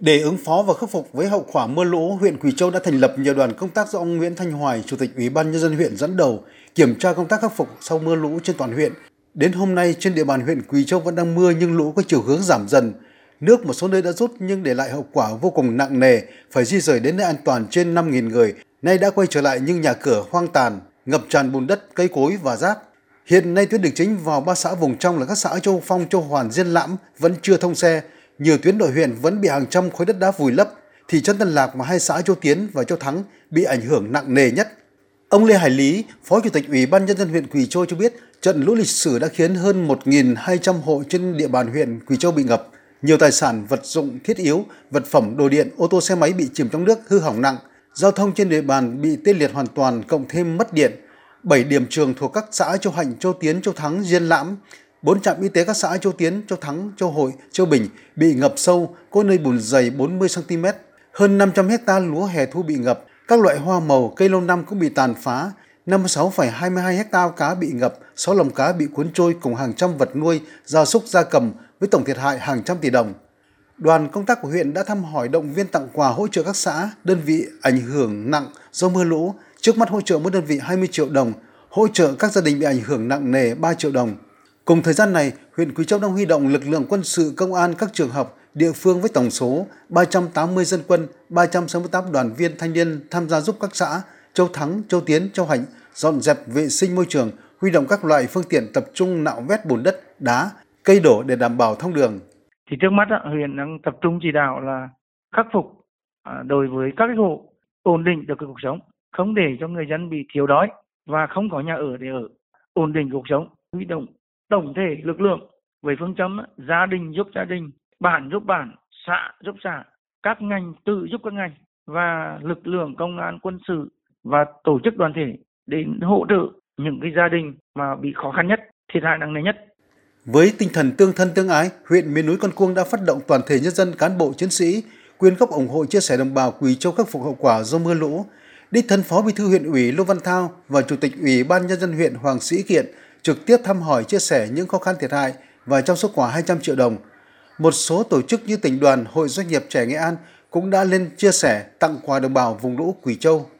Để ứng phó và khắc phục với hậu quả mưa lũ, huyện Quỳ Châu đã thành lập nhiều đoàn công tác do ông Nguyễn Thanh Hoài, Chủ tịch Ủy ban nhân dân huyện dẫn đầu, kiểm tra công tác khắc phục sau mưa lũ trên toàn huyện. Đến hôm nay trên địa bàn huyện Quỳ Châu vẫn đang mưa nhưng lũ có chiều hướng giảm dần. Nước một số nơi đã rút nhưng để lại hậu quả vô cùng nặng nề, phải di rời đến nơi an toàn trên 5.000 người. Nay đã quay trở lại nhưng nhà cửa hoang tàn, ngập tràn bùn đất, cây cối và rác. Hiện nay tuyến đường chính vào ba xã vùng trong là các xã Châu Phong, Châu Hoàn, Diên Lãm vẫn chưa thông xe. Nhiều tuyến nội huyện vẫn bị hàng trăm khối đất đá vùi lấp. Thị trấn Tân Lạc và hai xã Châu Tiến và Châu Thắng bị ảnh hưởng nặng nề nhất. Ông Lê Hải Lý, Phó Chủ tịch Ủy ban Nhân dân huyện Quỳ Châu cho biết, trận lũ lịch sử đã khiến hơn 1.200 hộ trên địa bàn huyện Quỳ Châu bị ngập. Nhiều tài sản, vật dụng thiết yếu, vật phẩm, đồ điện, ô tô xe máy bị chìm trong nước hư hỏng nặng. Giao thông trên địa bàn bị tê liệt hoàn toàn, cộng thêm mất điện. 7 điểm trường thuộc các xã Châu Hạnh, Châu Tiến, Châu Thắng, Diên Lãm, 4 trạm y tế các xã Châu Tiến, Châu Thắng, Châu Hội, Châu Bình bị ngập sâu, có nơi bùn dày 40 cm. Hơn 500 hecta lúa hè thu bị ngập, các loại hoa màu, cây lâu năm cũng bị tàn phá. 56,22 hecta cá bị ngập, 6 lồng cá bị cuốn trôi cùng hàng trăm vật nuôi, gia súc gia cầm với tổng thiệt hại hàng trăm tỷ đồng. Đoàn công tác của huyện đã thăm hỏi động viên tặng quà hỗ trợ các xã, đơn vị ảnh hưởng nặng do mưa lũ, trước mắt hỗ trợ mỗi đơn vị 20 triệu đồng, hỗ trợ các gia đình bị ảnh hưởng nặng nề 3 triệu đồng. Cùng thời gian này, huyện Quý Châu đang huy động lực lượng quân sự, công an các trường học, địa phương với tổng số 380 dân quân, 368 đoàn viên thanh niên tham gia giúp các xã Châu Thắng, Châu Tiến, Châu Hạnh dọn dẹp vệ sinh môi trường, huy động các loại phương tiện tập trung nạo vét bùn đất, đá, cây đổ để đảm bảo thông đường. Thì trước mắt huyện đang tập trung chỉ đạo là khắc phục à, đối với các hộ ổn định được cuộc sống, không để cho người dân bị thiếu đói và không có nhà ở để ở, ổn định cuộc sống, huy động tổng thể lực lượng với phương châm gia đình giúp gia đình, bản giúp bản, xã giúp xã, các ngành tự giúp các ngành và lực lượng công an quân sự và tổ chức đoàn thể đến hỗ trợ những cái gia đình mà bị khó khăn nhất, thiệt hại nặng nề nhất. Với tinh thần tương thân tương ái, huyện miền núi Con Cuông đã phát động toàn thể nhân dân, cán bộ, chiến sĩ quyên góp ủng hộ chia sẻ đồng bào Quỳ Châu khắc phục hậu quả do mưa lũ. Đích thân Phó Bí thư huyện ủy Lô Văn Thao và Chủ tịch Ủy ban nhân dân huyện Hoàng Sĩ Kiện trực tiếp thăm hỏi chia sẻ những khó khăn thiệt hại và trao xuất quà 200 triệu đồng. Một số tổ chức như tỉnh đoàn, Hội Doanh nghiệp trẻ Nghệ An cũng đã lên chia sẻ tặng quà đồng bào vùng lũ Quỳ Châu.